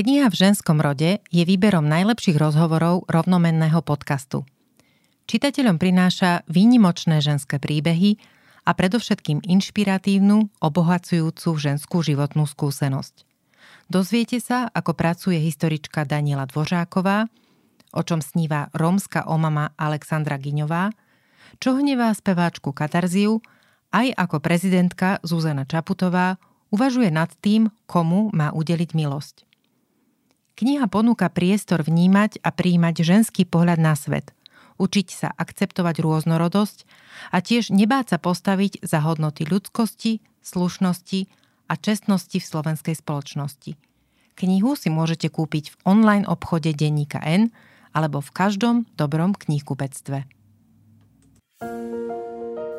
Kniha v ženskom rode je výberom najlepších rozhovorov rovnomenného podcastu. Čitateľom prináša výnimočné ženské príbehy a predovšetkým inšpiratívnu, obohacujúcu ženskú životnú skúsenosť. Dozviete sa, ako pracuje historička Daniela Dvořáková, o čom sníva rómska omama Alexandra Giňová, čo hnevá speváčku Katarziu, aj ako prezidentka Zuzana Čaputová uvažuje nad tým, komu má udeliť milosť. Kniha ponúka priestor vnímať a príjmať ženský pohľad na svet, učiť sa akceptovať rôznorodosť a tiež nebáť sa postaviť za hodnoty ľudskosti, slušnosti a čestnosti v slovenskej spoločnosti. Knihu si môžete kúpiť v online obchode Denníka N alebo v každom dobrom knihkupectve.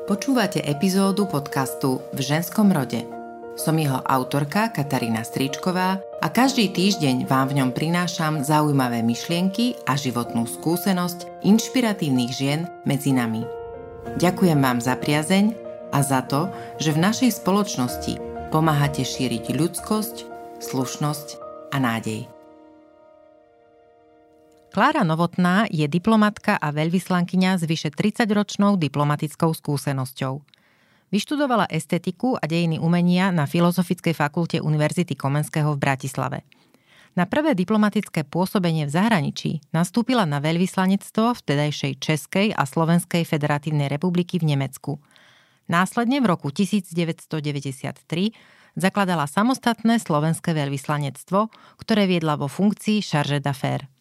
Počúvate epizódu podcastu V ženskom rode – som jeho autorka Katarína Stričková a každý týždeň vám v ňom prinášam zaujímavé myšlienky a životnú skúsenosť inšpiratívnych žien medzi nami. Ďakujem vám za priazeň a za to, že v našej spoločnosti pomáhate šíriť ľudskosť, slušnosť a nádej. Klára Novotná je diplomatka a veľvyslankyňa s vyše 30-ročnou diplomatickou skúsenosťou – Vyštudovala estetiku a dejiny umenia na Filozofickej fakulte Univerzity Komenského v Bratislave. Na prvé diplomatické pôsobenie v zahraničí nastúpila na veľvyslanectvo vtedajšej Českej a Slovenskej federatívnej republiky v Nemecku. Následne v roku 1993 zakladala samostatné slovenské veľvyslanectvo, ktoré viedla vo funkcii charge d'affaires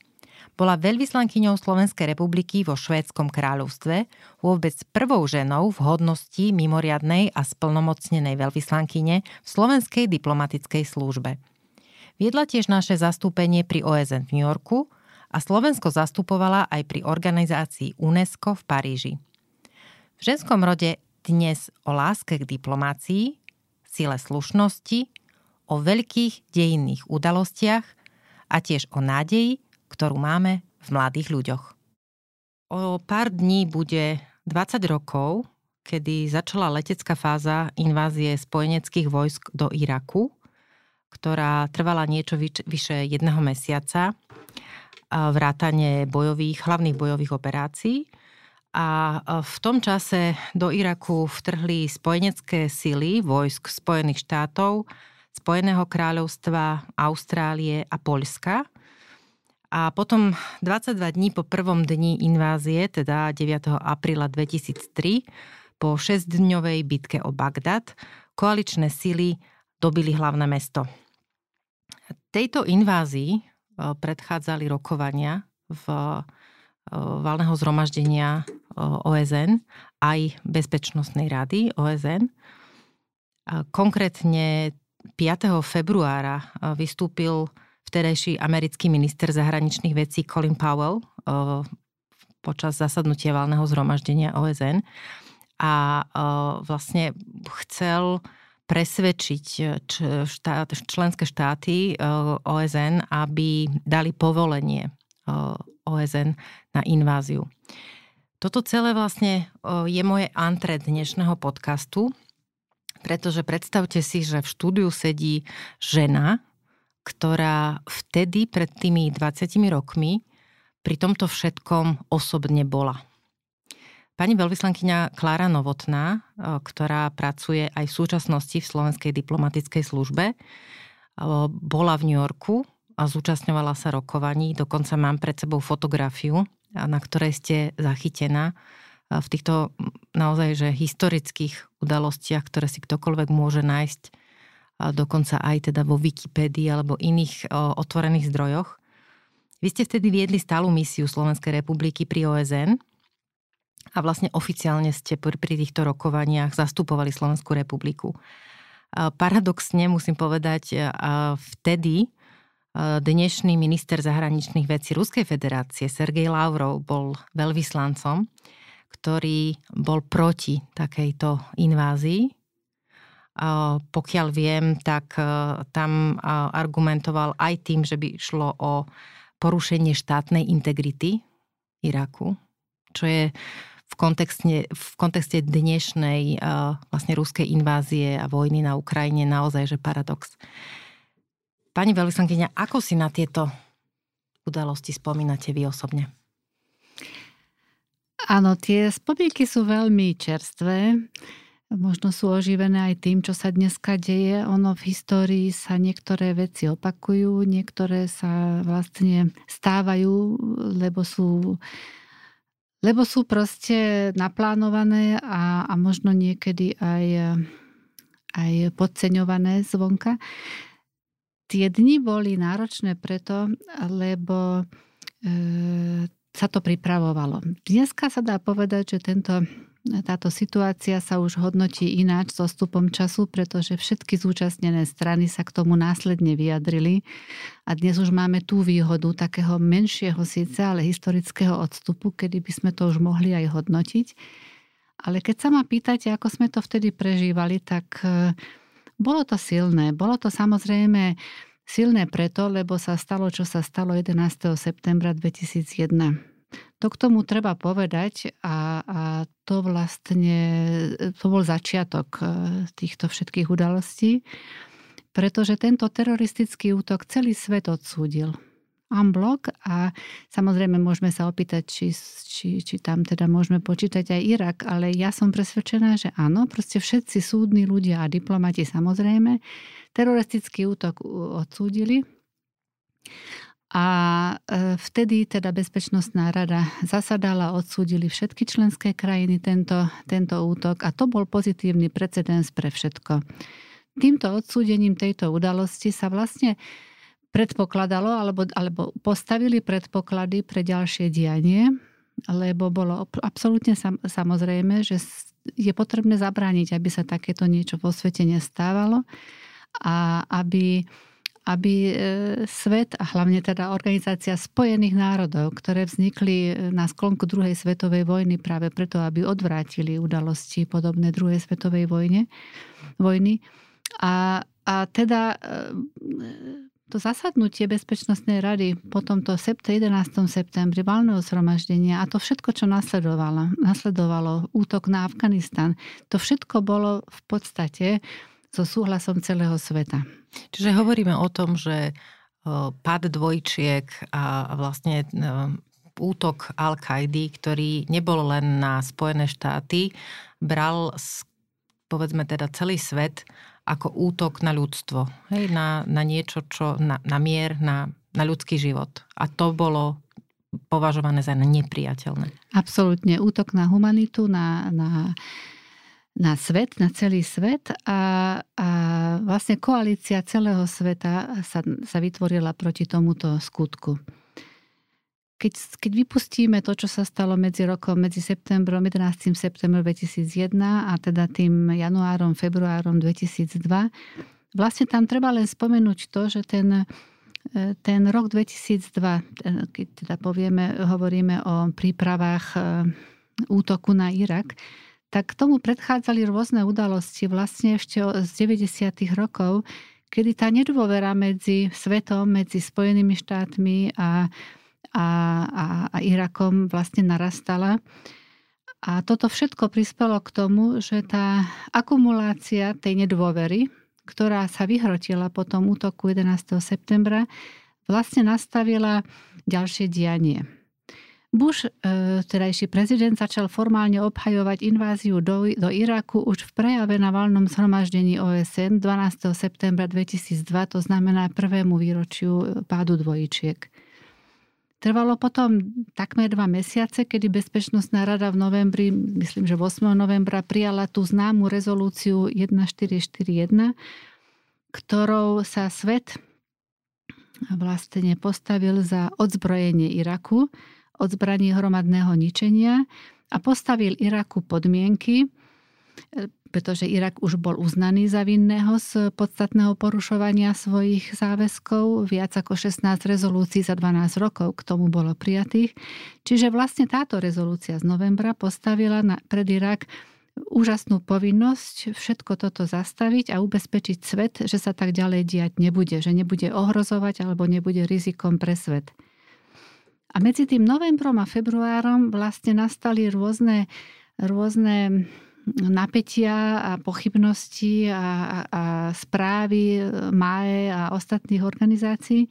bola veľvyslankyňou Slovenskej republiky vo Švédskom kráľovstve, vôbec prvou ženou v hodnosti mimoriadnej a splnomocnenej veľvyslankyne v Slovenskej diplomatickej službe. Viedla tiež naše zastúpenie pri OSN v New Yorku a Slovensko zastupovala aj pri organizácii UNESCO v Paríži. V ženskom rode dnes o láske k diplomácii, sile slušnosti, o veľkých dejinných udalostiach a tiež o nádeji, ktorú máme v mladých ľuďoch. O pár dní bude 20 rokov, kedy začala letecká fáza invázie spojeneckých vojsk do Iraku, ktorá trvala niečo vyše jedného mesiaca, vrátane bojových, hlavných bojových operácií. A v tom čase do Iraku vtrhli spojenecké sily vojsk Spojených štátov, Spojeného kráľovstva, Austrálie a Poľska – a potom 22 dní po prvom dni invázie, teda 9. apríla 2003, po 6-dňovej bitke o Bagdad, koaličné sily dobili hlavné mesto. Tejto invázii e, predchádzali rokovania v e, valného zhromaždenia e, OSN aj Bezpečnostnej rady OSN. Konkrétne 5. februára vystúpil vtedajší americký minister zahraničných vecí Colin Powell počas zasadnutia valného zhromaždenia OSN a vlastne chcel presvedčiť štát, členské štáty OSN, aby dali povolenie OSN na inváziu. Toto celé vlastne je moje antre dnešného podcastu, pretože predstavte si, že v štúdiu sedí žena, ktorá vtedy, pred tými 20 rokmi, pri tomto všetkom osobne bola. Pani veľvyslankyňa Klára Novotná, e, ktorá pracuje aj v súčasnosti v Slovenskej diplomatickej službe, e, bola v New Yorku a zúčastňovala sa rokovaní. Dokonca mám pred sebou fotografiu, na ktorej ste zachytená e, v týchto naozaj že historických udalostiach, ktoré si ktokoľvek môže nájsť dokonca aj teda vo Wikipédii alebo iných otvorených zdrojoch. Vy ste vtedy viedli stálu misiu Slovenskej republiky pri OSN a vlastne oficiálne ste pri týchto rokovaniach zastupovali Slovenskú republiku. Paradoxne musím povedať, vtedy dnešný minister zahraničných vecí Ruskej federácie Sergej Lavrov bol veľvyslancom, ktorý bol proti takejto invázii pokiaľ viem, tak e, tam argumentoval aj tým, že by šlo o porušenie štátnej integrity Iraku, čo je v kontexte, v kontexte dnešnej e, vlastne ruskej invázie a vojny na Ukrajine naozaj že paradox. Pani veľvyslankyňa, ako si na tieto udalosti spomínate vy osobne? Áno, tie spomienky sú veľmi čerstvé. Možno sú oživené aj tým, čo sa dneska deje. Ono v histórii sa niektoré veci opakujú, niektoré sa vlastne stávajú, lebo sú, lebo sú proste naplánované a, a možno niekedy aj, aj podceňované zvonka. Tie dni boli náročné preto, lebo e, sa to pripravovalo. Dneska sa dá povedať, že tento, táto situácia sa už hodnotí ináč so stupom času, pretože všetky zúčastnené strany sa k tomu následne vyjadrili a dnes už máme tú výhodu takého menšieho síce, ale historického odstupu, kedy by sme to už mohli aj hodnotiť. Ale keď sa ma pýtate, ako sme to vtedy prežívali, tak e, bolo to silné. Bolo to samozrejme silné preto, lebo sa stalo, čo sa stalo 11. septembra 2001. To k tomu treba povedať a, a to vlastne, to bol začiatok e, týchto všetkých udalostí, pretože tento teroristický útok celý svet odsúdil. Unblock a samozrejme môžeme sa opýtať, či, či, či tam teda môžeme počítať aj Irak, ale ja som presvedčená, že áno, proste všetci súdni ľudia a diplomati samozrejme teroristický útok odsúdili a e, vtedy teda Bezpečnostná rada zasadala, odsúdili všetky členské krajiny tento, tento útok a to bol pozitívny precedens pre všetko. Týmto odsúdením tejto udalosti sa vlastne predpokladalo alebo, alebo postavili predpoklady pre ďalšie dianie, lebo bolo absolútne sam, samozrejme, že je potrebné zabrániť, aby sa takéto niečo vo svete nestávalo a aby, aby e, svet a hlavne teda Organizácia Spojených národov, ktoré vznikli na sklonku druhej svetovej vojny práve preto, aby odvrátili udalosti podobné druhej svetovej vojne, vojny. A, a teda e, to zasadnutie Bezpečnostnej rady po tomto 11. septembri valného zhromaždenia a to všetko, čo nasledovalo, nasledovalo útok na Afganistan, to všetko bolo v podstate so súhlasom celého sveta. Čiže hovoríme o tom, že pad dvojčiek a vlastne útok Al-Kaidy, ktorý nebol len na Spojené štáty, bral povedzme teda celý svet ako útok na ľudstvo. Hej, na, na niečo, čo, na, na mier, na, na ľudský život. A to bolo považované za nepriateľné. Absolútne. Útok na humanitu, na, na, na svet, na celý svet a, a vlastne koalícia celého sveta sa, sa vytvorila proti tomuto skutku keď, keď vypustíme to, čo sa stalo medzi rokom, medzi septembrom, 11. septembrom 2001 a teda tým januárom, februárom 2002, vlastne tam treba len spomenúť to, že ten, ten rok 2002, e, keď teda povieme, hovoríme o prípravách e, útoku na Irak, tak tomu predchádzali rôzne udalosti vlastne ešte z 90. rokov, kedy tá nedôvera medzi svetom, medzi Spojenými štátmi a a, a, a Irakom vlastne narastala. A toto všetko prispelo k tomu, že tá akumulácia tej nedôvery, ktorá sa vyhrotila po tom útoku 11. septembra, vlastne nastavila ďalšie dianie. Bush, e, terajší prezident, začal formálne obhajovať inváziu do, do Iraku už v prejave na valnom zhromaždení OSN 12. septembra 2002, to znamená prvému výročiu pádu dvojičiek. Trvalo potom takmer dva mesiace, kedy Bezpečnostná rada v novembri, myslím, že 8. novembra, prijala tú známu rezolúciu 1441, ktorou sa svet vlastne postavil za odzbrojenie Iraku, odzbranie hromadného ničenia a postavil Iraku podmienky, pretože Irak už bol uznaný za vinného z podstatného porušovania svojich záväzkov. Viac ako 16 rezolúcií za 12 rokov k tomu bolo prijatých. Čiže vlastne táto rezolúcia z novembra postavila na, pred Irak úžasnú povinnosť všetko toto zastaviť a ubezpečiť svet, že sa tak ďalej diať nebude, že nebude ohrozovať alebo nebude rizikom pre svet. A medzi tým novembrom a februárom vlastne nastali rôzne, rôzne napätia a pochybnosti a, a, správy MAE a ostatných organizácií.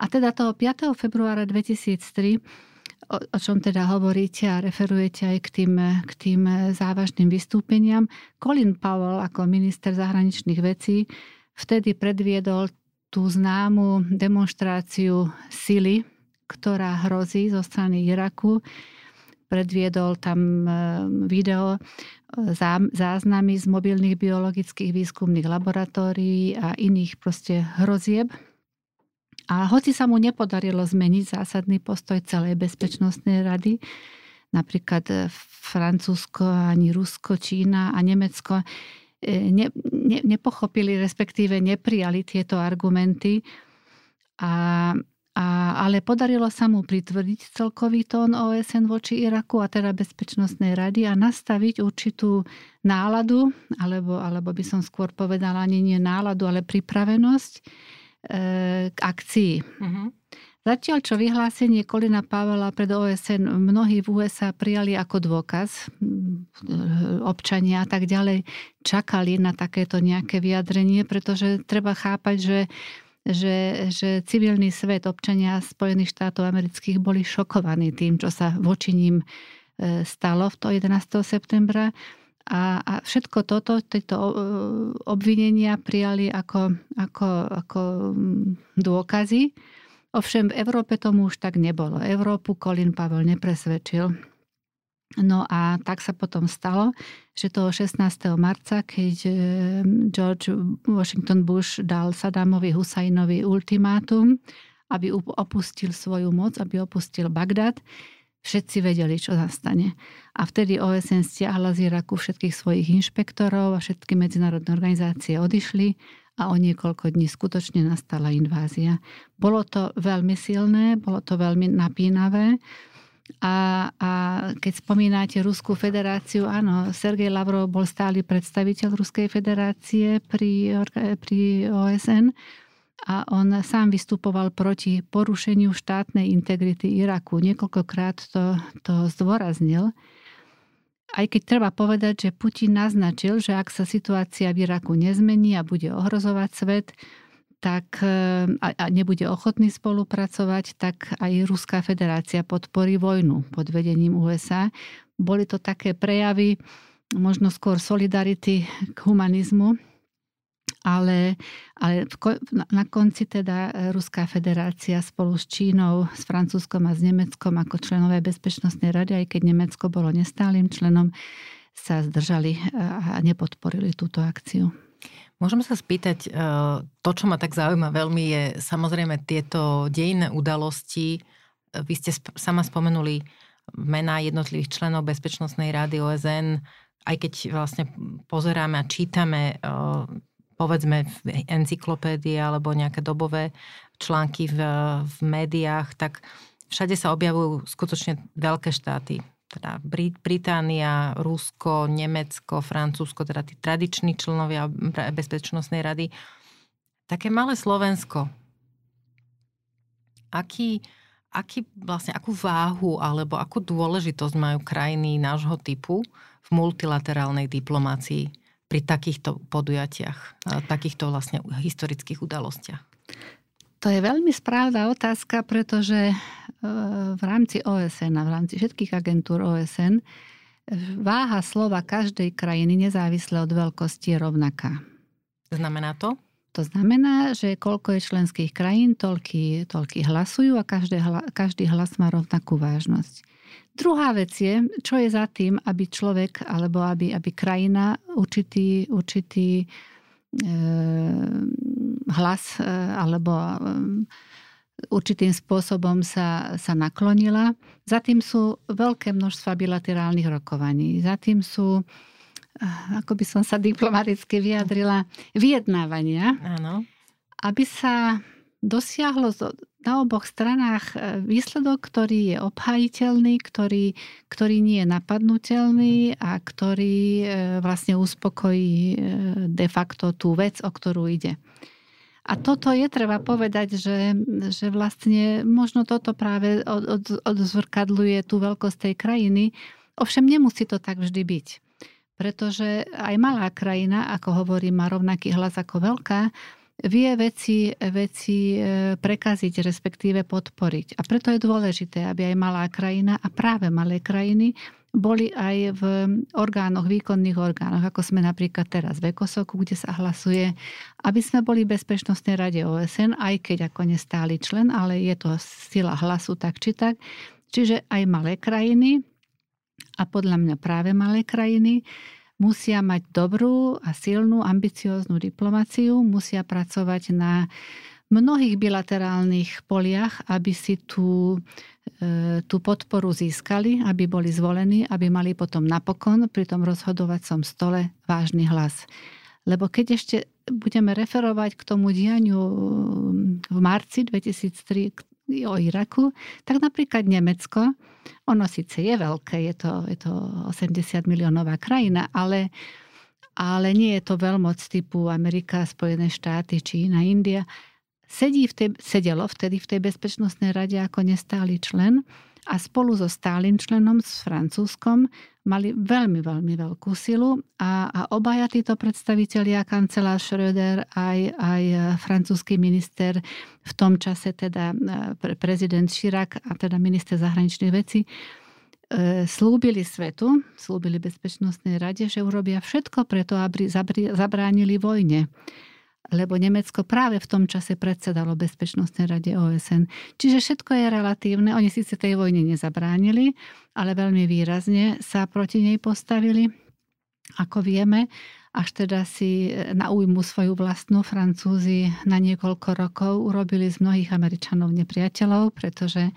A teda toho 5. februára 2003 o, o čom teda hovoríte a referujete aj k tým, k tým závažným vystúpeniam. Colin Powell ako minister zahraničných vecí vtedy predviedol tú známu demonstráciu sily, ktorá hrozí zo strany Iraku. Predviedol tam e, video, e, záznamy z mobilných biologických výskumných laboratórií a iných proste hrozieb. A hoci sa mu nepodarilo zmeniť zásadný postoj celej bezpečnostnej rady, napríklad e, Francúzsko, ani Rusko, Čína a Nemecko ne, ne, nepochopili, respektíve neprijali tieto argumenty. A, a, ale podarilo sa mu pritvrdiť celkový tón OSN voči Iraku a teda Bezpečnostnej rady a nastaviť určitú náladu, alebo, alebo by som skôr povedala ani nie náladu, ale pripravenosť e, k akcii. Mm-hmm. Zatiaľ, čo vyhlásenie Kolina Pavela pred OSN mnohí v USA prijali ako dôkaz, občania a tak ďalej čakali na takéto nejaké vyjadrenie, pretože treba chápať, že že, že civilný svet, občania Spojených štátov amerických boli šokovaní tým, čo sa voči ním e, stalo v to 11. septembra. A, a všetko toto, tieto obvinenia prijali ako, ako, ako dôkazy Ovšem v Európe tomu už tak nebolo. Európu Colin Pavel nepresvedčil. No a tak sa potom stalo, že toho 16. marca, keď eh, George Washington Bush dal Saddamovi Husajnovi ultimátum, aby opustil svoju moc, aby opustil Bagdad, všetci vedeli, čo nastane. A vtedy OSN stiahla z Iraku všetkých svojich inšpektorov a všetky medzinárodné organizácie odišli a o niekoľko dní skutočne nastala invázia. Bolo to veľmi silné, bolo to veľmi napínavé. A, a keď spomínate Ruskú federáciu, áno, Sergej Lavrov bol stály predstaviteľ Ruskej federácie pri, pri OSN a on sám vystupoval proti porušeniu štátnej integrity Iraku. Niekoľkokrát to, to zdôraznil. Aj keď treba povedať, že Putin naznačil, že ak sa situácia v Iraku nezmení a bude ohrozovať svet, tak e, a nebude ochotný spolupracovať, tak aj Ruská federácia podporí vojnu pod vedením USA. Boli to také prejavy možno skôr solidarity k humanizmu, ale, ale na konci teda e, Ruská federácia spolu s Čínou, s Francúzskom a s Nemeckom ako členové Bezpečnostnej rady, aj keď Nemecko bolo nestálym členom, sa zdržali e, a nepodporili túto akciu. Môžeme sa spýtať, e, to, čo ma tak zaujíma veľmi, je samozrejme tieto dejinné udalosti. Vy ste sama spomenuli mená jednotlivých členov Bezpečnostnej rady OSN, aj keď vlastne pozeráme a čítame povedzme v encyklopédii alebo nejaké dobové články v, v médiách, tak všade sa objavujú skutočne veľké štáty. Teda Británia, Rusko, Nemecko, Francúzsko, teda tí tradiční členovia Bezpečnostnej rady. Také malé Slovensko. Aký, aký, vlastne, akú váhu alebo akú dôležitosť majú krajiny nášho typu v multilaterálnej diplomácii? pri takýchto podujatiach, takýchto vlastne historických udalostiach? To je veľmi správna otázka, pretože e, v rámci OSN a v rámci všetkých agentúr OSN váha slova každej krajiny nezávisle od veľkosti je rovnaká. Znamená to? To znamená, že koľko je členských krajín, toľky, toľky hlasujú a každý, každý hlas má rovnakú vážnosť. Druhá vec je, čo je za tým, aby človek alebo aby, aby krajina určitý, určitý e, hlas e, alebo e, určitým spôsobom sa, sa naklonila. Za tým sú veľké množstva bilaterálnych rokovaní. Za tým sú, e, ako by som sa diplomaticky vyjadrila, vyjednávania. Áno. Aby sa dosiahlo na oboch stranách výsledok, ktorý je obhajiteľný, ktorý, ktorý nie je napadnutelný a ktorý vlastne uspokojí de facto tú vec, o ktorú ide. A toto je treba povedať, že, že vlastne možno toto práve od, od, odzvrkadluje tú veľkosť tej krajiny, ovšem nemusí to tak vždy byť. pretože aj malá krajina, ako hovorím, má rovnaký hlas ako veľká, vie veci, veci e, prekaziť, respektíve podporiť. A preto je dôležité, aby aj malá krajina a práve malé krajiny boli aj v orgánoch, výkonných orgánoch, ako sme napríklad teraz v Ekosoku, kde sa hlasuje, aby sme boli v Bezpečnostnej rade OSN, aj keď ako nestály člen, ale je to sila hlasu tak či tak. Čiže aj malé krajiny, a podľa mňa práve malé krajiny, musia mať dobrú a silnú, ambicióznu diplomáciu, musia pracovať na mnohých bilaterálnych poliach, aby si tú, e, tú podporu získali, aby boli zvolení, aby mali potom napokon pri tom rozhodovacom stole vážny hlas. Lebo keď ešte budeme referovať k tomu dianiu v marci 2003 o Iraku, tak napríklad Nemecko ono síce je veľké, je to, je to 80 miliónová krajina, ale, ale nie je to veľmoc typu Amerika, Spojené štáty, Čína, India. Sedí v tej, sedelo vtedy v tej bezpečnostnej rade ako nestály člen a spolu so stálym členom s Francúzskom mali veľmi, veľmi veľkú silu a, a obaja títo predstavitelia, kancelár Schröder aj, aj francúzsky minister v tom čase, teda e, prezident Chirac a teda minister zahraničných vecí, e, slúbili svetu, slúbili Bezpečnostnej rade, že urobia všetko preto, aby zabránili vojne lebo Nemecko práve v tom čase predsedalo Bezpečnostnej rade OSN. Čiže všetko je relatívne. Oni síce tej vojne nezabránili, ale veľmi výrazne sa proti nej postavili. Ako vieme, až teda si na újmu svoju vlastnú Francúzi na niekoľko rokov urobili z mnohých Američanov nepriateľov, pretože,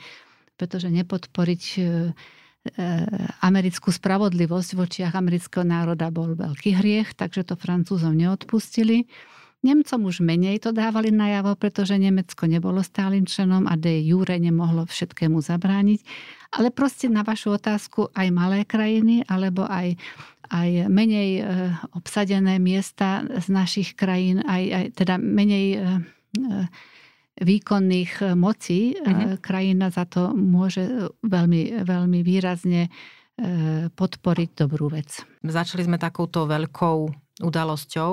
pretože nepodporiť e, e, americkú spravodlivosť v očiach amerického národa bol veľký hriech, takže to Francúzom neodpustili. Nemcom už menej to dávali najavo, pretože Nemecko nebolo stálym členom a de jure nemohlo všetkému zabrániť. Ale proste na vašu otázku aj malé krajiny, alebo aj, aj menej e, obsadené miesta z našich krajín, aj, aj teda menej e, e, výkonných mocí, mm-hmm. krajina za to môže veľmi, veľmi výrazne podporiť dobrú vec. Začali sme takouto veľkou udalosťou,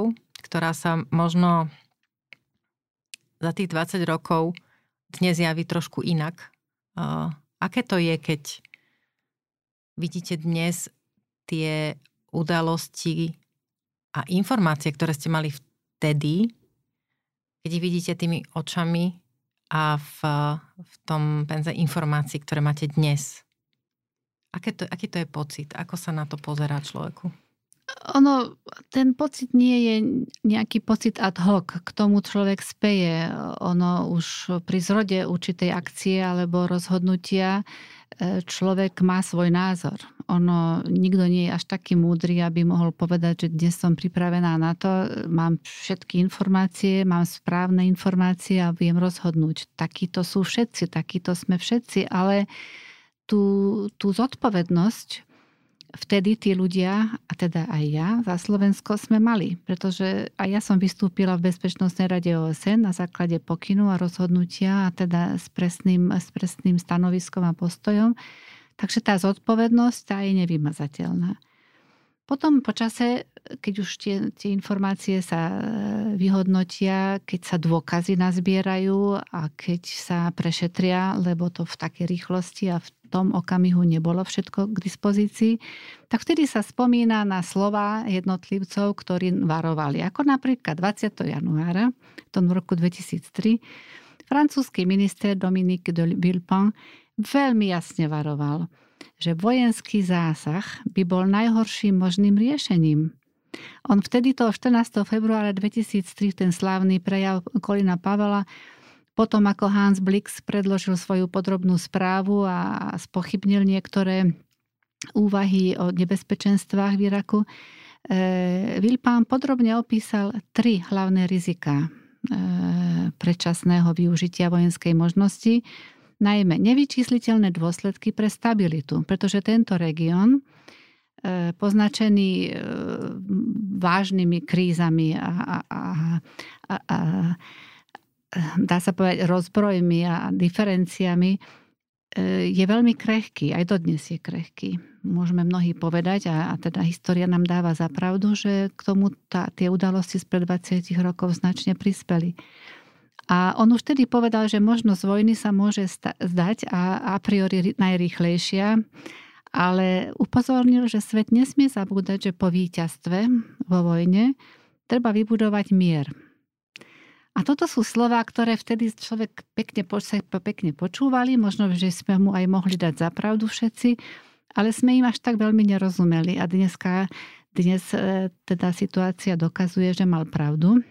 ktorá sa možno za tých 20 rokov dnes javí trošku inak. Aké to je, keď vidíte dnes tie udalosti a informácie, ktoré ste mali vtedy, keď ich vidíte tými očami a v, v tom penze informácií, ktoré máte dnes. Aké to, aký to je pocit? Ako sa na to pozerá človeku? Ono, ten pocit nie je nejaký pocit ad hoc, k tomu človek speje. Ono už pri zrode určitej akcie alebo rozhodnutia e, človek má svoj názor. Ono, nikto nie je až taký múdry, aby mohol povedať, že dnes som pripravená na to, mám všetky informácie, mám správne informácie a viem rozhodnúť. Takíto sú všetci, takíto sme všetci, ale tú, tú zodpovednosť vtedy tí ľudia, a teda aj ja, za Slovensko sme mali, pretože aj ja som vystúpila v Bezpečnostnej rade OSN na základe pokynu a rozhodnutia a teda s presným, s presným stanoviskom a postojom. Takže tá zodpovednosť tá je nevymazateľná. Potom po čase, keď už tie, tie informácie sa e, vyhodnotia, keď sa dôkazy nazbierajú a keď sa prešetria, lebo to v takej rýchlosti a v tom okamihu nebolo všetko k dispozícii, tak vtedy sa spomína na slova jednotlivcov, ktorí varovali. Ako napríklad 20. januára, v tom roku 2003, francúzsky minister Dominique de Villepin veľmi jasne varoval, že vojenský zásah by bol najhorším možným riešením. On vtedy to 14. februára 2003 ten slávny prejav Kolina Pavela potom ako Hans Blix predložil svoju podrobnú správu a spochybnil niektoré úvahy o nebezpečenstvách v Iraku, Vilpán e, podrobne opísal tri hlavné rizika e, predčasného využitia vojenskej možnosti, najmä nevyčísliteľné dôsledky pre stabilitu, pretože tento región e, poznačený vážnymi krízami a, a, a, a dá sa povedať, rozbrojmi a diferenciami, e, je veľmi krehký, aj dodnes je krehký. Môžeme mnohí povedať, a, a teda história nám dáva za pravdu, že k tomu tá, tie udalosti z pred 20 rokov značne prispeli. A on už tedy povedal, že možnosť vojny sa môže zdať a a priori najrýchlejšia, ale upozornil, že svet nesmie zabúdať, že po víťazstve vo vojne treba vybudovať mier. A toto sú slova, ktoré vtedy človek pekne, pekne počúvali, možno, že sme mu aj mohli dať za pravdu všetci, ale sme im až tak veľmi nerozumeli. A dneska, dnes e, teda situácia dokazuje, že mal pravdu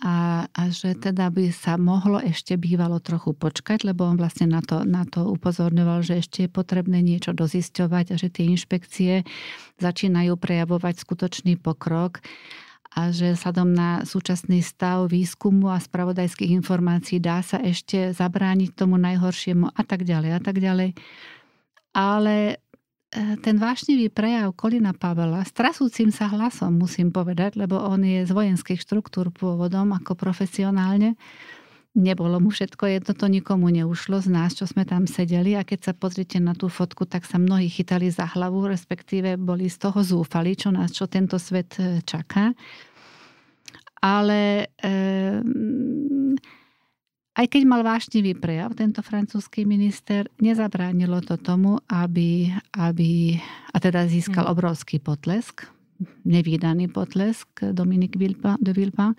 a, a že teda by sa mohlo ešte bývalo trochu počkať, lebo on vlastne na to, na to upozorňoval, že ešte je potrebné niečo dozisťovať a že tie inšpekcie začínajú prejavovať skutočný pokrok a že vzhľadom na súčasný stav výskumu a spravodajských informácií dá sa ešte zabrániť tomu najhoršiemu a tak ďalej a tak ďalej. Ale ten vášnivý prejav Kolina Pavela s trasúcim sa hlasom, musím povedať, lebo on je z vojenských štruktúr pôvodom ako profesionálne. Nebolo mu všetko jedno, to nikomu neušlo z nás, čo sme tam sedeli a keď sa pozrite na tú fotku, tak sa mnohí chytali za hlavu, respektíve boli z toho zúfali, čo nás, čo tento svet e, čaká. Ale e, aj keď mal vášnivý prejav tento francúzsky minister, nezabránilo to tomu, aby, aby a teda získal mm. obrovský potlesk, nevýdaný potlesk Dominik de Villepin,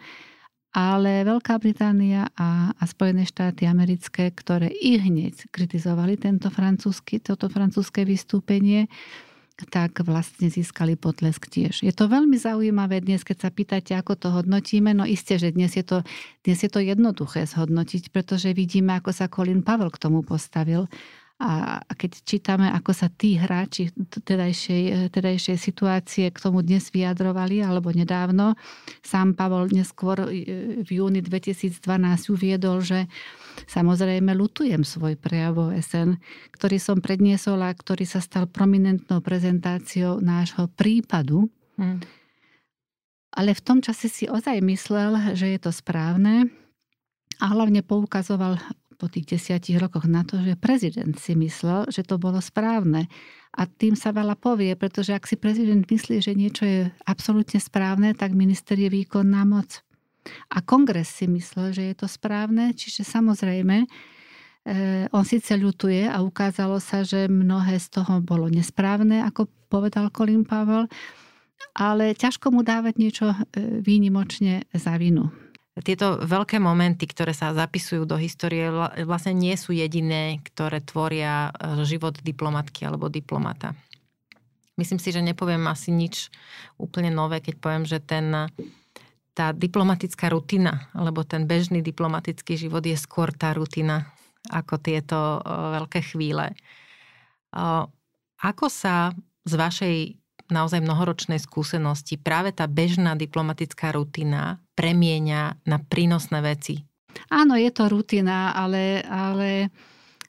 ale Veľká Británia a, a Spojené štáty americké, ktoré i hneď kritizovali tento francúzsky, toto francúzske vystúpenie, tak vlastne získali potlesk tiež. Je to veľmi zaujímavé dnes, keď sa pýtate, ako to hodnotíme. No isté, že dnes je to, dnes je to jednoduché zhodnotiť, pretože vidíme, ako sa Colin Pavel k tomu postavil a keď čítame, ako sa tí hráči tedajšej, tedajšej situácie k tomu dnes vyjadrovali, alebo nedávno, sám Pavol neskôr e, v júni 2012 uviedol, že samozrejme lutujem svoj prejav OSN, ktorý som predniesol a ktorý sa stal prominentnou prezentáciou nášho prípadu. Hmm. Ale v tom čase si ozaj myslel, že je to správne a hlavne poukazoval po tých desiatich rokoch na to, že prezident si myslel, že to bolo správne. A tým sa veľa povie, pretože ak si prezident myslí, že niečo je absolútne správne, tak minister je výkonná moc. A kongres si myslel, že je to správne, čiže samozrejme, eh, on síce ľutuje a ukázalo sa, že mnohé z toho bolo nesprávne, ako povedal Colin Powell, ale ťažko mu dávať niečo eh, výnimočne za vinu tieto veľké momenty, ktoré sa zapisujú do histórie, vlastne nie sú jediné, ktoré tvoria e, život diplomatky alebo diplomata. Myslím si, že nepoviem asi nič úplne nové, keď poviem, že ten, tá diplomatická rutina, alebo ten bežný diplomatický život je skôr tá rutina, ako tieto e, veľké chvíle. E, ako sa z vašej naozaj mnohoročnej skúsenosti práve tá bežná diplomatická rutina premieňa na prínosné veci. Áno, je to rutina, ale, ale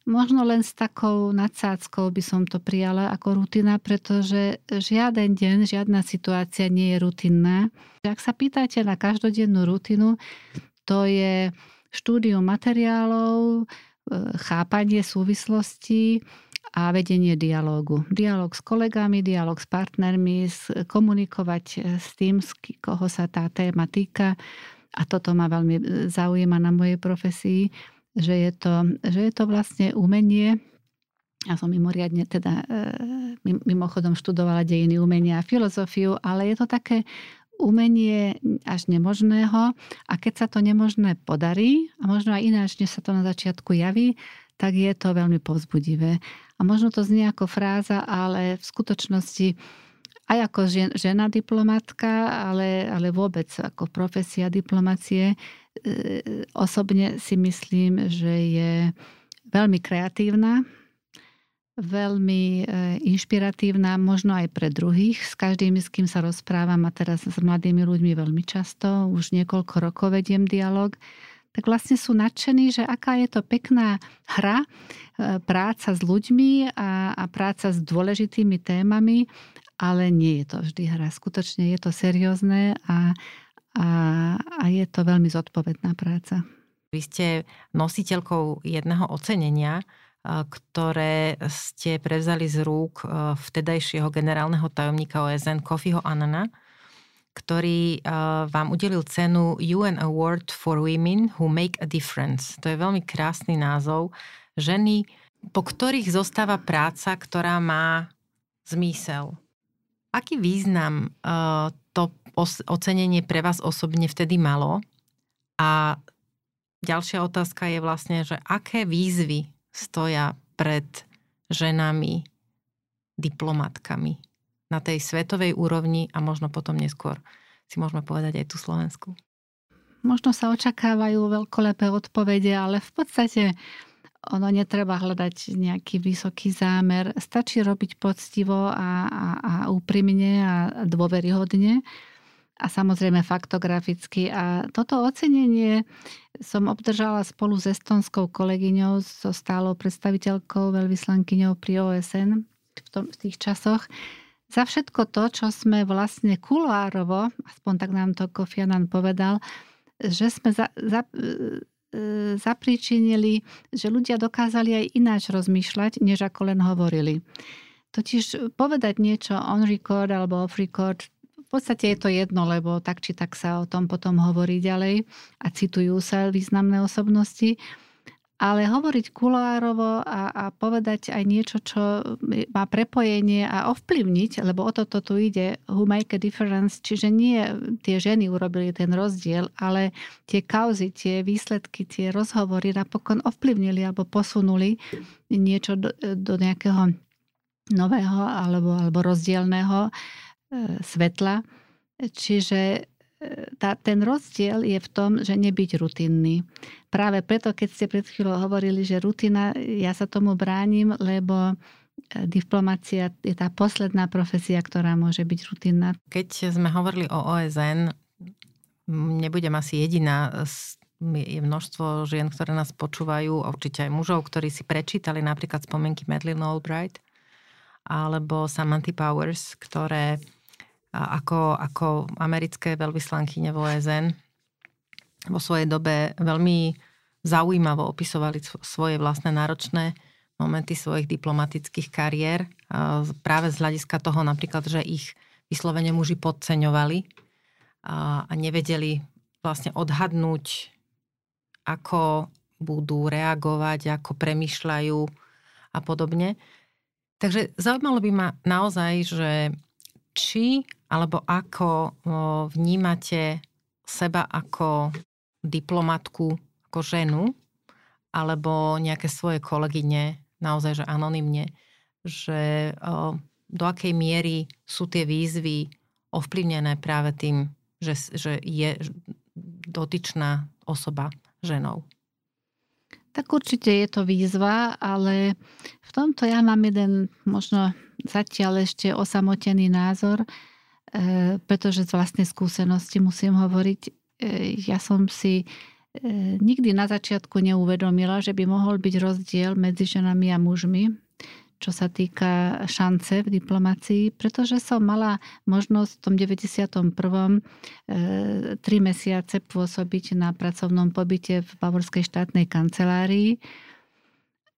možno len s takou nadsádzkou by som to prijala ako rutina, pretože žiaden deň, žiadna situácia nie je rutinná. Ak sa pýtate na každodennú rutinu, to je štúdium materiálov, e, chápanie súvislostí, a vedenie dialógu. Dialóg s kolegami, dialóg s partnermi, komunikovať e, s tým, z koho sa tá téma týka. A toto ma veľmi e, zaujíma na mojej profesii, že je to, že je to vlastne umenie, ja som mimoriadne teda e, mimochodom študovala dejiny umenia a filozofiu, ale je to také umenie až nemožného a keď sa to nemožné podarí, a možno aj ináč, než sa to na začiatku javí, tak je to veľmi povzbudivé. A možno to znie ako fráza, ale v skutočnosti aj ako žena diplomatka, ale, ale vôbec ako profesia diplomacie, osobne si myslím, že je veľmi kreatívna, veľmi e, inšpiratívna, možno aj pre druhých. S každým, s kým sa rozprávam a teraz s mladými ľuďmi veľmi často, už niekoľko rokov vediem dialog tak vlastne sú nadšení, že aká je to pekná hra, e, práca s ľuďmi a, a práca s dôležitými témami, ale nie je to vždy hra. Skutočne je to seriózne a, a, a je to veľmi zodpovedná práca. Vy ste nositeľkou jedného ocenenia ktoré ste prevzali z rúk vtedajšieho generálneho tajomníka OSN Kofiho Anana, ktorý vám udelil cenu UN Award for Women Who Make a Difference. To je veľmi krásny názov. Ženy, po ktorých zostáva práca, ktorá má zmysel. Aký význam ocenenie pre vás osobne vtedy malo? A ďalšia otázka je vlastne, že aké výzvy stoja pred ženami, diplomatkami na tej svetovej úrovni a možno potom neskôr si môžeme povedať aj tú Slovensku. Možno sa očakávajú veľkolepé odpovede, ale v podstate ono netreba hľadať nejaký vysoký zámer. Stačí robiť poctivo a, a, a úprimne a dôveryhodne a samozrejme faktograficky. A toto ocenenie som obdržala spolu s estonskou kolegyňou, so stálou predstaviteľkou, veľvyslankyňou pri OSN v, tom, v tých časoch. Za všetko to, čo sme vlastne kuloárovo, aspoň tak nám to Kofi Annan povedal, že sme za, za, e, zapríčinili, že ľudia dokázali aj ináč rozmýšľať, než ako len hovorili. Totiž povedať niečo on record alebo off record, podstate je to jedno, lebo tak či tak sa o tom potom hovorí ďalej a citujú sa významné osobnosti. Ale hovoriť kuloárovo a, a povedať aj niečo, čo má prepojenie a ovplyvniť, lebo o toto tu ide, who make a difference, čiže nie tie ženy urobili ten rozdiel, ale tie kauzy, tie výsledky, tie rozhovory napokon ovplyvnili alebo posunuli niečo do, do nejakého nového alebo, alebo rozdielného svetla. Čiže e, tá, ten rozdiel je v tom, že nebyť rutinný. Práve preto, keď ste pred chvíľou hovorili, že rutina, ja sa tomu bránim, lebo e, diplomácia je tá posledná profesia, ktorá môže byť rutinná. Keď sme hovorili o OSN, nebudem asi jediná, je množstvo žien, ktoré nás počúvajú, určite aj mužov, ktorí si prečítali napríklad spomienky Madeleine Albright alebo Samantha Powers, ktoré ako, ako americké veľvyslankyne v OSN vo svojej dobe veľmi zaujímavo opisovali svoje vlastné náročné momenty svojich diplomatických kariér. Práve z hľadiska toho napríklad, že ich vyslovene muži podceňovali a nevedeli vlastne odhadnúť, ako budú reagovať, ako premyšľajú a podobne. Takže zaujímalo by ma naozaj, že či alebo ako vnímate seba ako diplomatku, ako ženu, alebo nejaké svoje kolegyne, naozaj, že anonymne, že do akej miery sú tie výzvy ovplyvnené práve tým, že, že je dotyčná osoba ženou. Tak určite je to výzva, ale v tomto ja mám jeden možno zatiaľ ešte osamotený názor, e, pretože z vlastnej skúsenosti musím hovoriť. E, ja som si e, nikdy na začiatku neuvedomila, že by mohol byť rozdiel medzi ženami a mužmi čo sa týka šance v diplomácii, pretože som mala možnosť v tom 91. E, tri mesiace pôsobiť na pracovnom pobyte v Bavorskej štátnej kancelárii.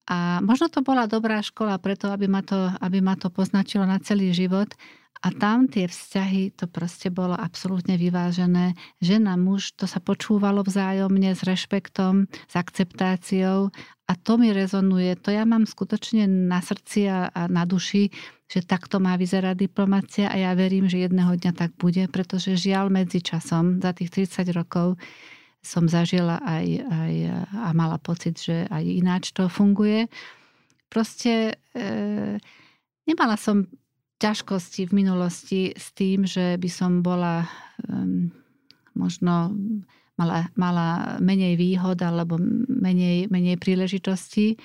A možno to bola dobrá škola preto, aby ma to, aby ma to poznačilo na celý život, a tam tie vzťahy, to proste bolo absolútne vyvážené. Žena, muž, to sa počúvalo vzájomne s rešpektom, s akceptáciou a to mi rezonuje. To ja mám skutočne na srdci a, a na duši, že takto má vyzerať diplomácia a ja verím, že jedného dňa tak bude, pretože žiaľ medzi časom, za tých 30 rokov, som zažila aj, aj a mala pocit, že aj ináč to funguje. Proste e, nemala som ťažkosti v minulosti s tým, že by som bola um, možno mala, mala menej výhod alebo menej, menej príležitostí.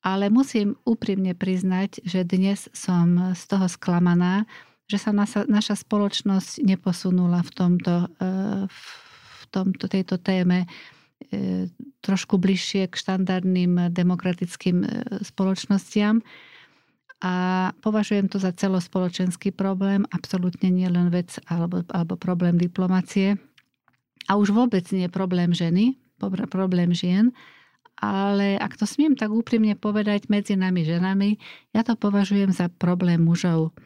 Ale musím úprimne priznať, že dnes som z toho sklamaná, že sa naša, naša spoločnosť neposunula v tomto, e, v tomto tejto téme e, trošku bližšie k štandardným demokratickým e, spoločnostiam. A považujem to za celospoločenský problém, absolútne nie len vec alebo, alebo problém diplomacie. A už vôbec nie problém ženy, problém žien, ale ak to smiem tak úprimne povedať medzi nami ženami, ja to považujem za problém mužov.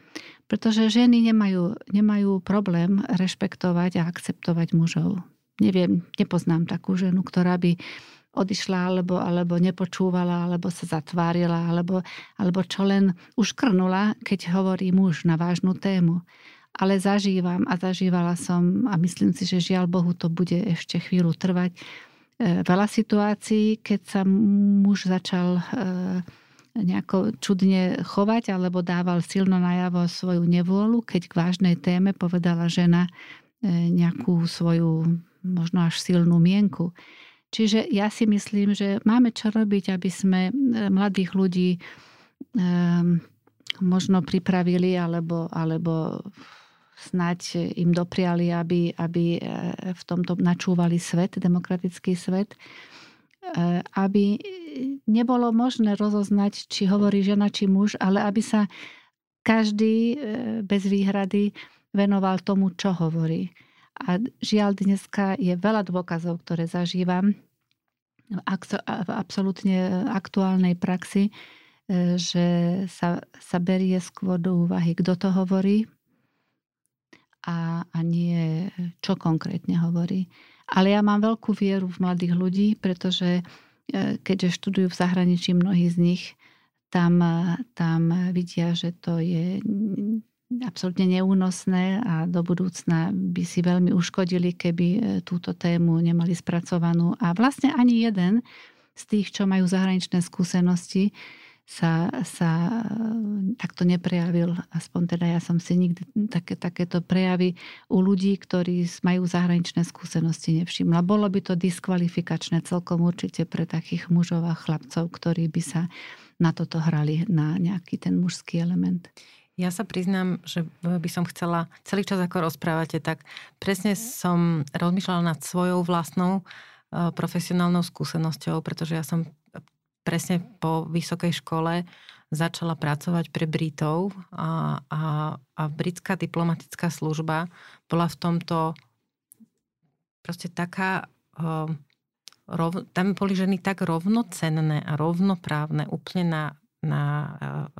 Pretože ženy nemajú, nemajú problém rešpektovať a akceptovať mužov. Neviem, nepoznám takú ženu, ktorá by odišla, alebo, alebo nepočúvala, alebo sa zatvárila, alebo, alebo čo len už krnula, keď hovorí muž na vážnu tému. Ale zažívam a zažívala som a myslím si, že žiaľ Bohu to bude ešte chvíľu trvať E, veľa situácií, keď sa muž začal e, nejako čudne chovať alebo dával silno najavo svoju nevôľu, keď k vážnej téme povedala žena e, nejakú svoju možno až silnú mienku. Čiže ja si myslím, že máme čo robiť, aby sme mladých ľudí možno pripravili alebo, alebo snať im dopriali, aby, aby e, v tomto načúvali svet, demokratický svet, e, aby nebolo možné rozoznať, či hovorí žena, či muž, ale aby sa každý e, bez výhrady venoval tomu, čo hovorí. A žiaľ, dneska je veľa dôkazov, ktoré zažívam v absolútne aktuálnej praxi, že sa, sa berie skôr do úvahy, kto to hovorí, a, a nie čo konkrétne hovorí. Ale ja mám veľkú vieru v mladých ľudí, pretože e, keďže študujú v zahraničí mnohí z nich, tam, tam vidia, že to je absolútne neúnosné a do budúcna by si veľmi uškodili, keby e, túto tému nemali spracovanú. A vlastne ani jeden z tých, čo majú zahraničné skúsenosti, sa, sa takto neprejavil. Aspoň teda ja som si nikdy také, takéto prejavy u ľudí, ktorí majú zahraničné skúsenosti nevšimla. Bolo by to diskvalifikačné celkom určite pre takých mužov a chlapcov, ktorí by sa na toto hrali, na nejaký ten mužský element. Ja sa priznám, že by som chcela celý čas, ako rozprávate, tak presne som rozmýšľala nad svojou vlastnou eh, profesionálnou skúsenosťou, pretože ja som presne po vysokej škole začala pracovať pre Britov a, a, a britská diplomatická služba bola v tomto proste taká... Uh, rov, tam boli ženy tak rovnocenné a rovnoprávne úplne na, na uh,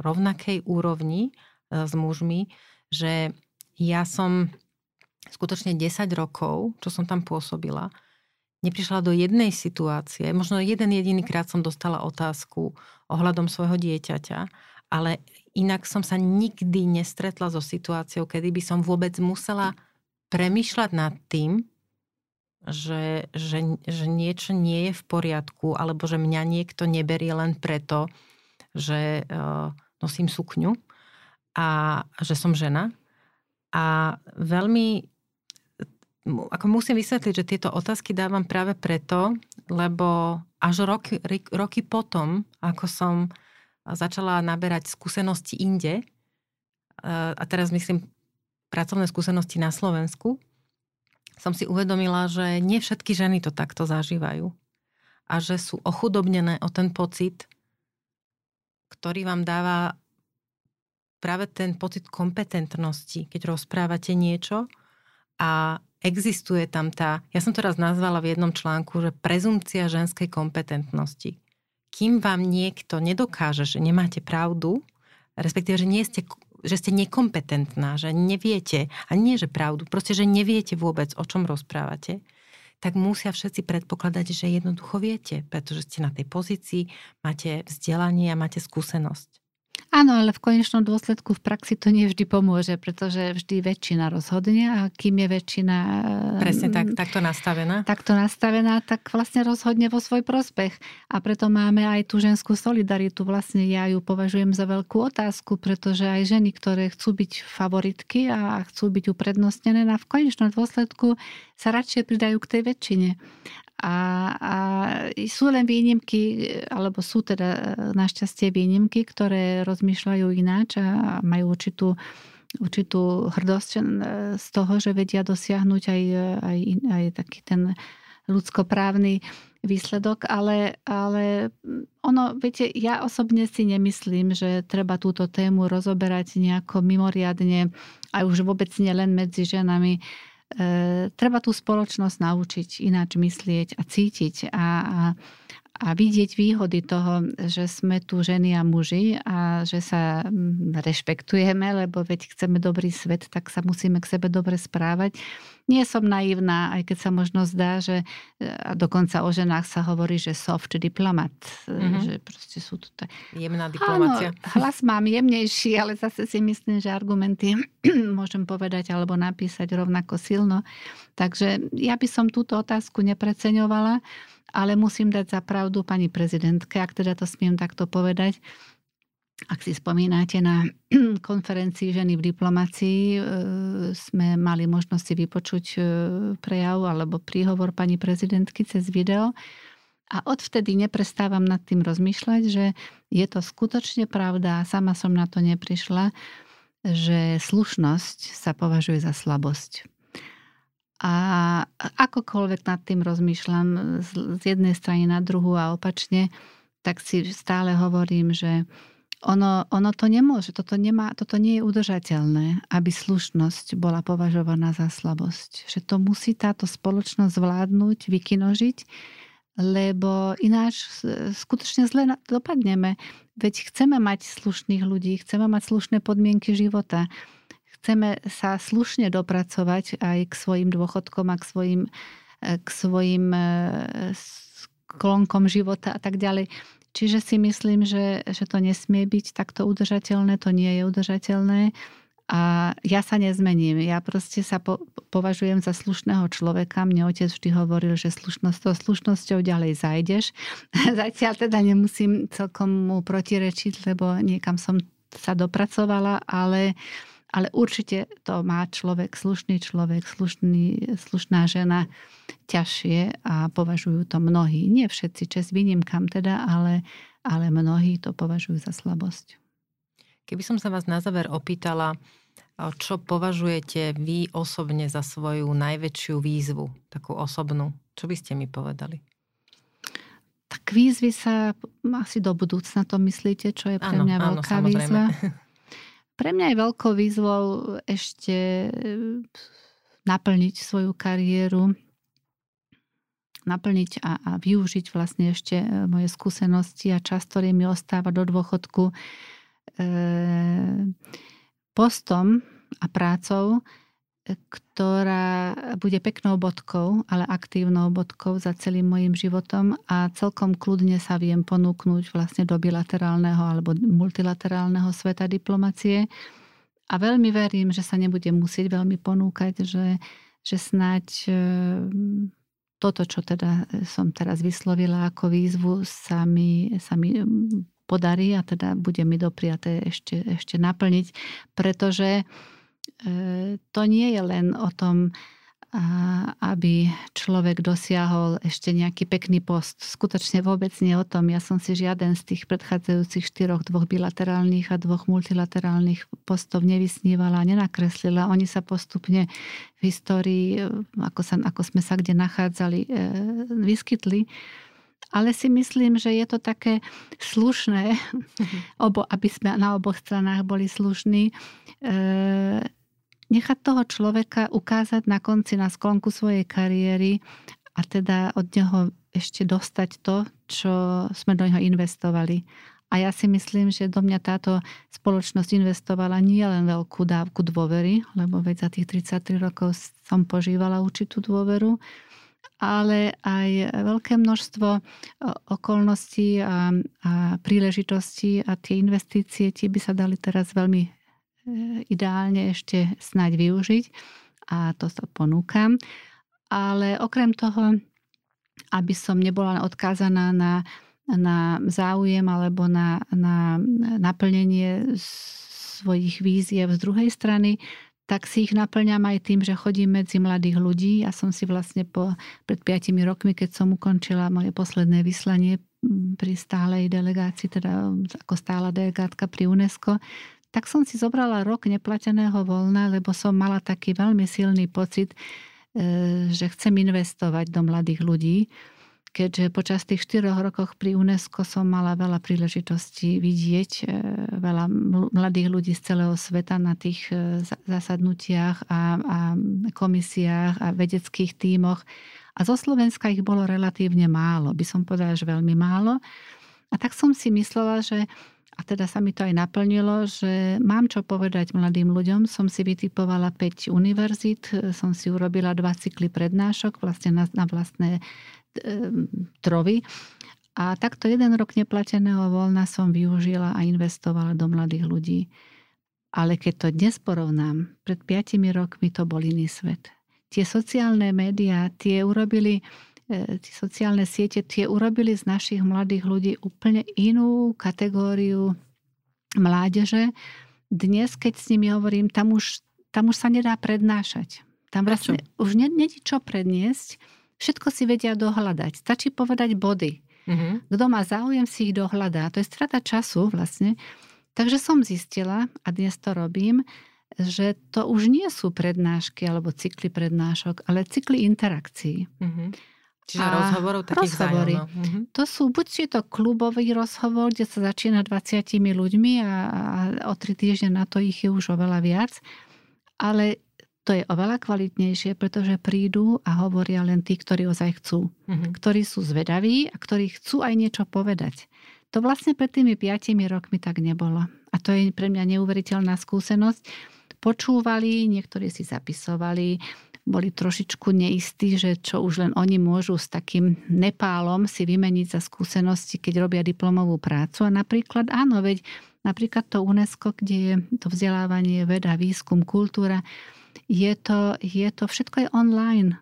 rovnakej úrovni s mužmi, že ja som skutočne 10 rokov, čo som tam pôsobila, neprišla do jednej situácie, možno jeden jediný krát som dostala otázku ohľadom svojho dieťaťa, ale inak som sa nikdy nestretla so situáciou, kedy by som vôbec musela premyšľať nad tým, že, že, že niečo nie je v poriadku, alebo že mňa niekto neberie len preto, že uh, nosím sukňu a že som žena. A veľmi ako musím vysvetliť, že tieto otázky dávam práve preto, lebo až roky, roky potom, ako som začala naberať skúsenosti inde, a teraz myslím pracovné skúsenosti na Slovensku, som si uvedomila, že nie všetky ženy to takto zažívajú. A že sú ochudobnené o ten pocit, ktorý vám dáva práve ten pocit kompetentnosti, keď rozprávate niečo a existuje tam tá, ja som to raz nazvala v jednom článku, že prezumcia ženskej kompetentnosti. Kým vám niekto nedokáže, že nemáte pravdu, respektíve, že, nie ste, že ste nekompetentná, že neviete, a nie, že pravdu, proste, že neviete vôbec, o čom rozprávate, tak musia všetci predpokladať, že jednoducho viete, pretože ste na tej pozícii, máte vzdelanie a máte skúsenosť. Áno, ale v konečnom dôsledku v praxi to nevždy pomôže, pretože vždy väčšina rozhodne a kým je väčšina... Presne tak, mm, takto nastavená. Takto nastavená, tak vlastne rozhodne vo svoj prospech. A preto máme aj tú ženskú solidaritu. Vlastne ja ju považujem za veľkú otázku, pretože aj ženy, ktoré chcú byť favoritky a chcú byť uprednostnené, na v konečnom dôsledku sa radšej pridajú k tej väčšine. A, a sú len výnimky, alebo sú teda e, našťastie výnimky, ktoré rozmýšľajú ináč a majú určitú, určitú hrdosť e, z toho, že vedia dosiahnuť aj, aj, aj taký ten ľudskoprávny výsledok, ale, ale ono, viete, ja osobne si nemyslím, že treba túto tému rozoberať nejako mimoriadne a už vôbec nie len medzi ženami. E, treba tú spoločnosť naučiť ináč myslieť a cítiť a, a, a vidieť výhody toho, že sme tu ženy a muži a že sa rešpektujeme, lebo veď chceme dobrý svet, tak sa musíme k sebe dobre správať. Nie som naivná, aj keď sa možno zdá, že a dokonca o ženách sa hovorí, že soft diplomat, mm-hmm. že proste sú tu tak... Jemná diplomácia. Áno, hlas mám jemnejší, ale zase si myslím, že argumenty môžem povedať alebo napísať rovnako silno. Takže ja by som túto otázku nepreceňovala ale musím dať za pravdu pani prezidentke, ak teda to smiem takto povedať. Ak si spomínate na konferencii ženy v diplomácii, e, sme mali možnosť si vypočuť e, prejav alebo príhovor pani prezidentky cez video. A odvtedy neprestávam nad tým rozmýšľať, že je to skutočne pravda, sama som na to neprišla, že slušnosť sa považuje za slabosť. A akokoľvek nad tým rozmýšľam z jednej strany na druhú a opačne, tak si stále hovorím, že ono, ono to nemôže, toto, nemá, toto nie je udržateľné, aby slušnosť bola považovaná za slabosť. Že to musí táto spoločnosť zvládnuť, vykinožiť, lebo ináč skutočne zle dopadneme. Veď chceme mať slušných ľudí, chceme mať slušné podmienky života chceme sa slušne dopracovať aj k svojim dôchodkom a k svojim, e, k svojim e, klonkom života a tak ďalej. Čiže si myslím, že, že to nesmie byť takto udržateľné, to nie je udržateľné. A ja sa nezmením. Ja proste sa po, považujem za slušného človeka. Mne otec vždy hovoril, že slušnosť, to slušnosťou ďalej zajdeš. Zatiaľ teda nemusím celkom mu protirečiť, lebo niekam som sa dopracovala, ale uh, ale určite to má človek, slušný človek, slušný, slušná žena ťažšie a považujú to mnohí. Nie všetci, čes výnimkám teda, ale, ale mnohí to považujú za slabosť. Keby som sa vás na záver opýtala, čo považujete vy osobne za svoju najväčšiu výzvu, takú osobnú, čo by ste mi povedali? Tak výzvy sa asi do budúcna to myslíte, čo je pre mňa áno, veľká áno, výzva. Pre mňa je veľkou výzvou ešte eh, naplniť svoju kariéru, naplniť a, a využiť vlastne ešte eh, moje skúsenosti a čas, ktorý mi ostáva do dôchodku. E, postom a prácou, ktorá bude peknou bodkou, ale aktívnou bodkou za celým mojim životom a celkom kľudne sa viem ponúknuť vlastne do bilaterálneho alebo multilaterálneho sveta diplomacie. A veľmi verím, že sa nebudem musieť veľmi ponúkať, že, že snáď e, toto, čo teda som teraz vyslovila ako výzvu, sa mi, sa mi podarí a teda bude mi dopriaté ešte, ešte naplniť, pretože to nie je len o tom, aby človek dosiahol ešte nejaký pekný post. Skutočne vôbec nie o tom. Ja som si žiaden z tých predchádzajúcich štyroch, dvoch bilaterálnych a dvoch multilaterálnych postov nevysnívala a nenakreslila. Oni sa postupne v histórii, ako, sa, ako sme sa kde nachádzali, e, vyskytli. Ale si myslím, že je to také slušné, obo, aby sme na oboch stranách boli slušní e, nechať toho človeka ukázať na konci, na sklonku svojej kariéry a teda od neho ešte dostať to, čo sme do neho investovali. A ja si myslím, že do mňa táto spoločnosť investovala nie len veľkú dávku dôvery, lebo veď za tých 33 rokov som požívala určitú dôveru, ale aj veľké množstvo okolností a, a príležitostí a tie investície tie by sa dali teraz veľmi ideálne ešte snáď využiť a to sa ponúkam. Ale okrem toho, aby som nebola odkázaná na, na záujem alebo na, na naplnenie svojich víziev z druhej strany, tak si ich naplňam aj tým, že chodím medzi mladých ľudí. Ja som si vlastne po, pred 5 rokmi, keď som ukončila moje posledné vyslanie pri stálej delegácii, teda ako stála delegátka pri UNESCO, tak som si zobrala rok neplateného voľna, lebo som mala taký veľmi silný pocit, e, že chcem investovať do mladých ľudí, keďže počas tých 4 rokoch pri UNESCO som mala veľa príležitostí vidieť e, veľa mladých ľudí z celého sveta na tých e, zasadnutiach a, a komisiách a vedeckých tímoch A zo Slovenska ich bolo relatívne málo, by som povedala, že veľmi málo. A tak som si myslela, že a teda sa mi to aj naplnilo, že mám čo povedať mladým ľuďom. Som si vytipovala 5 univerzít, som si urobila dva cykly prednášok vlastne na, na vlastné e, trovy. A takto jeden rok neplateného voľna som využila a investovala do mladých ľudí. Ale keď to dnes porovnám, pred 5 rokmi to bol iný svet. Tie sociálne médiá, tie urobili tie sociálne siete, tie urobili z našich mladých ľudí úplne inú kategóriu mládeže. Dnes, keď s nimi hovorím, tam už, tam už sa nedá prednášať. Tam vlastne už není čo predniesť. Všetko si vedia dohľadať. Stačí povedať body. Mm-hmm. Kto má záujem, si ich dohľadá. To je strata času vlastne. Takže som zistila, a dnes to robím, že to už nie sú prednášky alebo cykly prednášok, ale cykly interakcií. Mm-hmm. Čiže a rozhovorov takých rozhovory. Mm-hmm. To sú, buď je to klubový rozhovor, kde sa začína 20 ľuďmi a, a o tri týždne na to ich je už oveľa viac. Ale to je oveľa kvalitnejšie, pretože prídu a hovoria len tí, ktorí ozaj chcú. Mm-hmm. Ktorí sú zvedaví a ktorí chcú aj niečo povedať. To vlastne pred tými 5 rokmi tak nebolo. A to je pre mňa neuveriteľná skúsenosť. Počúvali, niektorí si zapisovali, boli trošičku neistí, že čo už len oni môžu s takým Nepálom si vymeniť za skúsenosti, keď robia diplomovú prácu. A napríklad, áno, veď napríklad to UNESCO, kde je to vzdelávanie, veda, výskum, kultúra, je to, je to všetko je online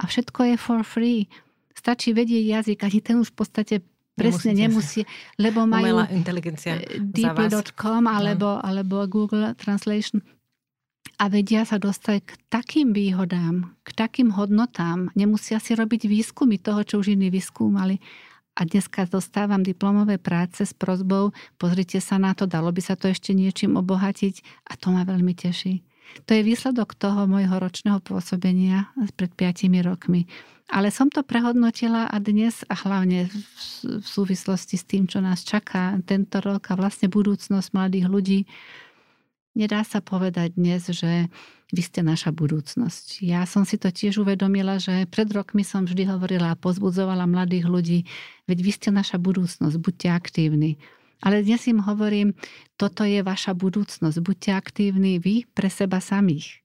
a všetko je for free. Stačí vedieť jazyk, ani ten už v podstate presne nemusí, lebo majú deeply.com alebo, no. alebo Google Translation a vedia sa dostať k takým výhodám, k takým hodnotám. Nemusia si robiť výskumy toho, čo už iní vyskúmali. A dneska dostávam diplomové práce s prozbou, pozrite sa na to, dalo by sa to ešte niečím obohatiť a to ma veľmi teší. To je výsledok toho môjho ročného pôsobenia pred 5 rokmi. Ale som to prehodnotila a dnes, a hlavne v súvislosti s tým, čo nás čaká tento rok a vlastne budúcnosť mladých ľudí, Nedá sa povedať dnes, že vy ste naša budúcnosť. Ja som si to tiež uvedomila, že pred rokmi som vždy hovorila a pozbudzovala mladých ľudí, veď vy ste naša budúcnosť, buďte aktívni. Ale dnes im hovorím, toto je vaša budúcnosť, buďte aktívni vy pre seba samých.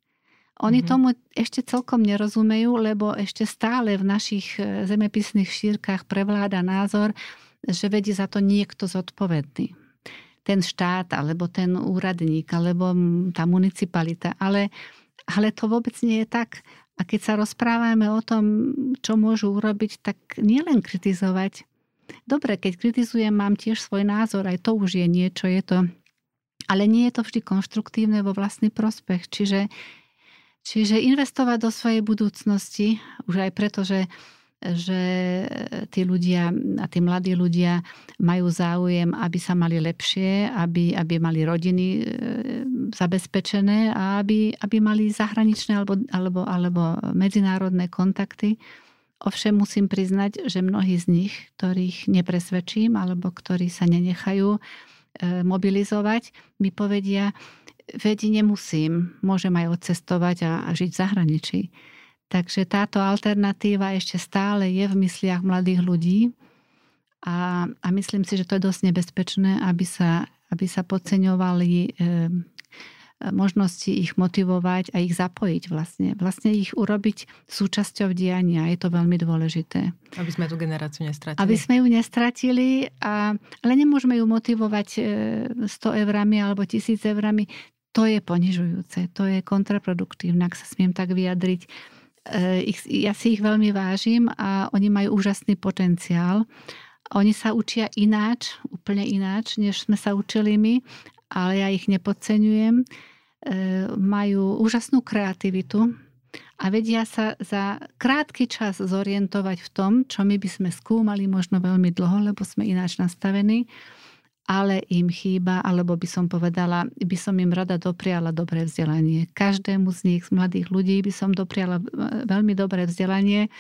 Oni mm-hmm. tomu ešte celkom nerozumejú, lebo ešte stále v našich e, zemepisných šírkach prevláda názor, že vedie za to niekto zodpovedný ten štát, alebo ten úradník, alebo tá municipalita. Ale, ale to vôbec nie je tak. A keď sa rozprávame o tom, čo môžu urobiť, tak nielen kritizovať. Dobre, keď kritizujem, mám tiež svoj názor, aj to už je niečo, je to... Ale nie je to vždy konštruktívne vo vlastný prospech. Čiže, čiže investovať do svojej budúcnosti, už aj preto, že že tí ľudia a tí mladí ľudia majú záujem, aby sa mali lepšie, aby, aby mali rodiny e, zabezpečené a aby, aby mali zahraničné alebo, alebo, alebo medzinárodné kontakty. Ovšem musím priznať, že mnohí z nich, ktorých nepresvedčím alebo ktorí sa nenechajú e, mobilizovať, mi povedia, veď nemusím, môžem aj odcestovať a, a žiť v zahraničí. Takže táto alternatíva ešte stále je v mysliach mladých ľudí a, a myslím si, že to je dosť nebezpečné, aby sa, aby sa podceňovali e, možnosti ich motivovať a ich zapojiť vlastne. Vlastne ich urobiť súčasťou diania. Je to veľmi dôležité. Aby sme tú generáciu nestratili. Aby sme ju nestratili, a, ale nemôžeme ju motivovať 100 e, eurami alebo 1000 eurami. To je ponižujúce, to je kontraproduktívne, ak sa smiem tak vyjadriť Eh, ich, ja si ich veľmi vážim a oni majú úžasný potenciál. Oni sa učia ináč, úplne ináč, než sme sa učili my, ale ja ich nepodceňujem. Eh, majú úžasnú kreativitu a vedia sa za krátky čas zorientovať v tom, čo my by sme skúmali možno veľmi dlho, lebo sme ináč nastavení ale im chýba, alebo by som povedala, by som im rada dopriala dobré vzdelanie. Každému z nich, z mladých ľudí, by som dopriala e, veľmi dobré vzdelanie,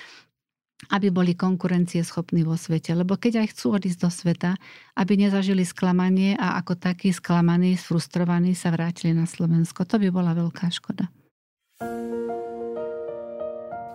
aby boli konkurencieschopní vo svete. Lebo keď aj chcú odísť do sveta, aby nezažili sklamanie a ako takí sklamaní, sfrustrovaní sa vrátili na Slovensko. To by bola veľká škoda.